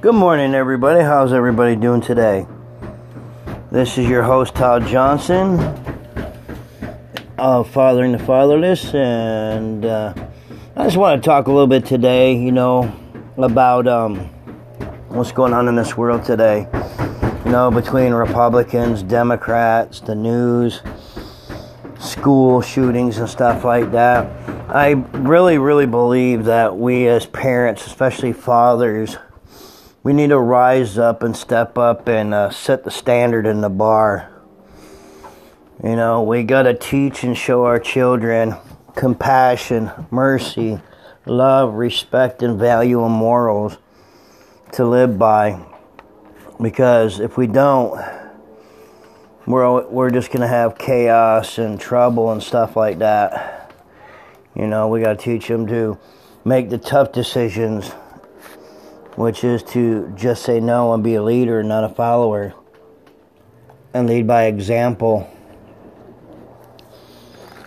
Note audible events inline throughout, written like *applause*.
Good morning, everybody. How's everybody doing today? This is your host, Todd Johnson, of Fathering the Fatherless, and uh, I just want to talk a little bit today, you know, about um, what's going on in this world today. You know, between Republicans, Democrats, the news, school shootings, and stuff like that. I really, really believe that we as parents, especially fathers, we need to rise up and step up and uh, set the standard in the bar. You know, we got to teach and show our children compassion, mercy, love, respect, and value and morals to live by. Because if we don't, we're, we're just going to have chaos and trouble and stuff like that. You know, we got to teach them to make the tough decisions which is to just say no and be a leader, and not a follower, and lead by example.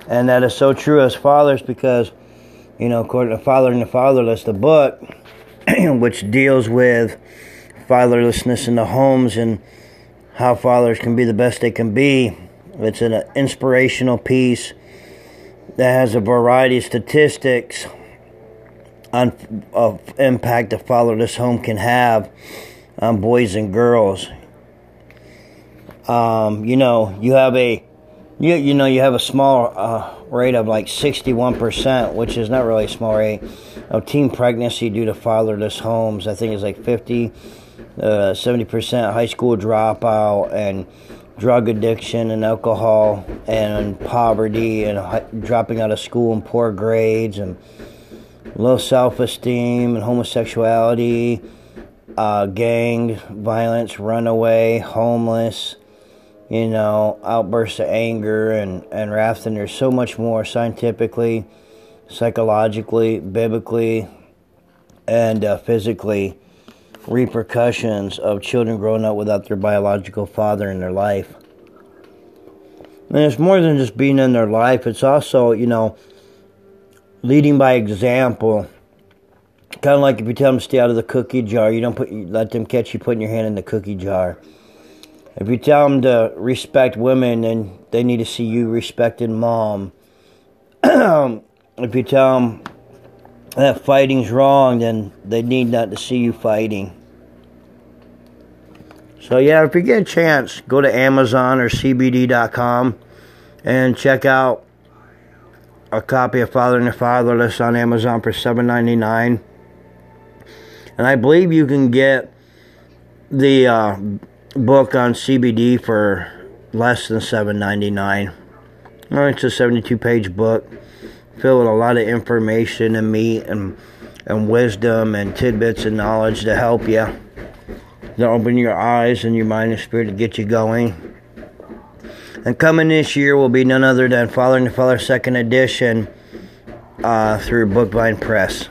And that is so true as fathers because, you know, according to Fathering the Fatherless, the book, *clears throat* which deals with fatherlessness in the homes and how fathers can be the best they can be, it's an inspirational piece that has a variety of statistics on of impact a fatherless home can have on boys and girls. Um, you know, you have a you you know you have a small uh, rate of like 61%, which is not really a small rate of teen pregnancy due to fatherless homes. I think it's like 50 uh, 70% high school dropout and drug addiction and alcohol and poverty and dropping out of school and poor grades and low self esteem and homosexuality, uh, gang violence, runaway, homeless, you know, outbursts of anger and, and wrath. And there's so much more scientifically, psychologically, biblically, and uh, physically repercussions of children growing up without their biological father in their life. And it's more than just being in their life, it's also, you know, leading by example. Kind of like if you tell them to stay out of the cookie jar, you don't put let them catch you putting your hand in the cookie jar. If you tell them to respect women, then they need to see you respecting mom. *clears throat* if you tell them that fighting's wrong, then they need not to see you fighting. So yeah, if you get a chance, go to Amazon or CBD.com and check out a copy of Fathering the Fatherless on Amazon for $7.99. And I believe you can get the uh, book on CBD for less than $7.99. It's a 72 page book filled with a lot of information and meat and, and wisdom and tidbits and knowledge to help you. To open your eyes and your mind and spirit to get you going. And coming this year will be none other than Fathering the Father Second Edition uh, through Bookvine Press.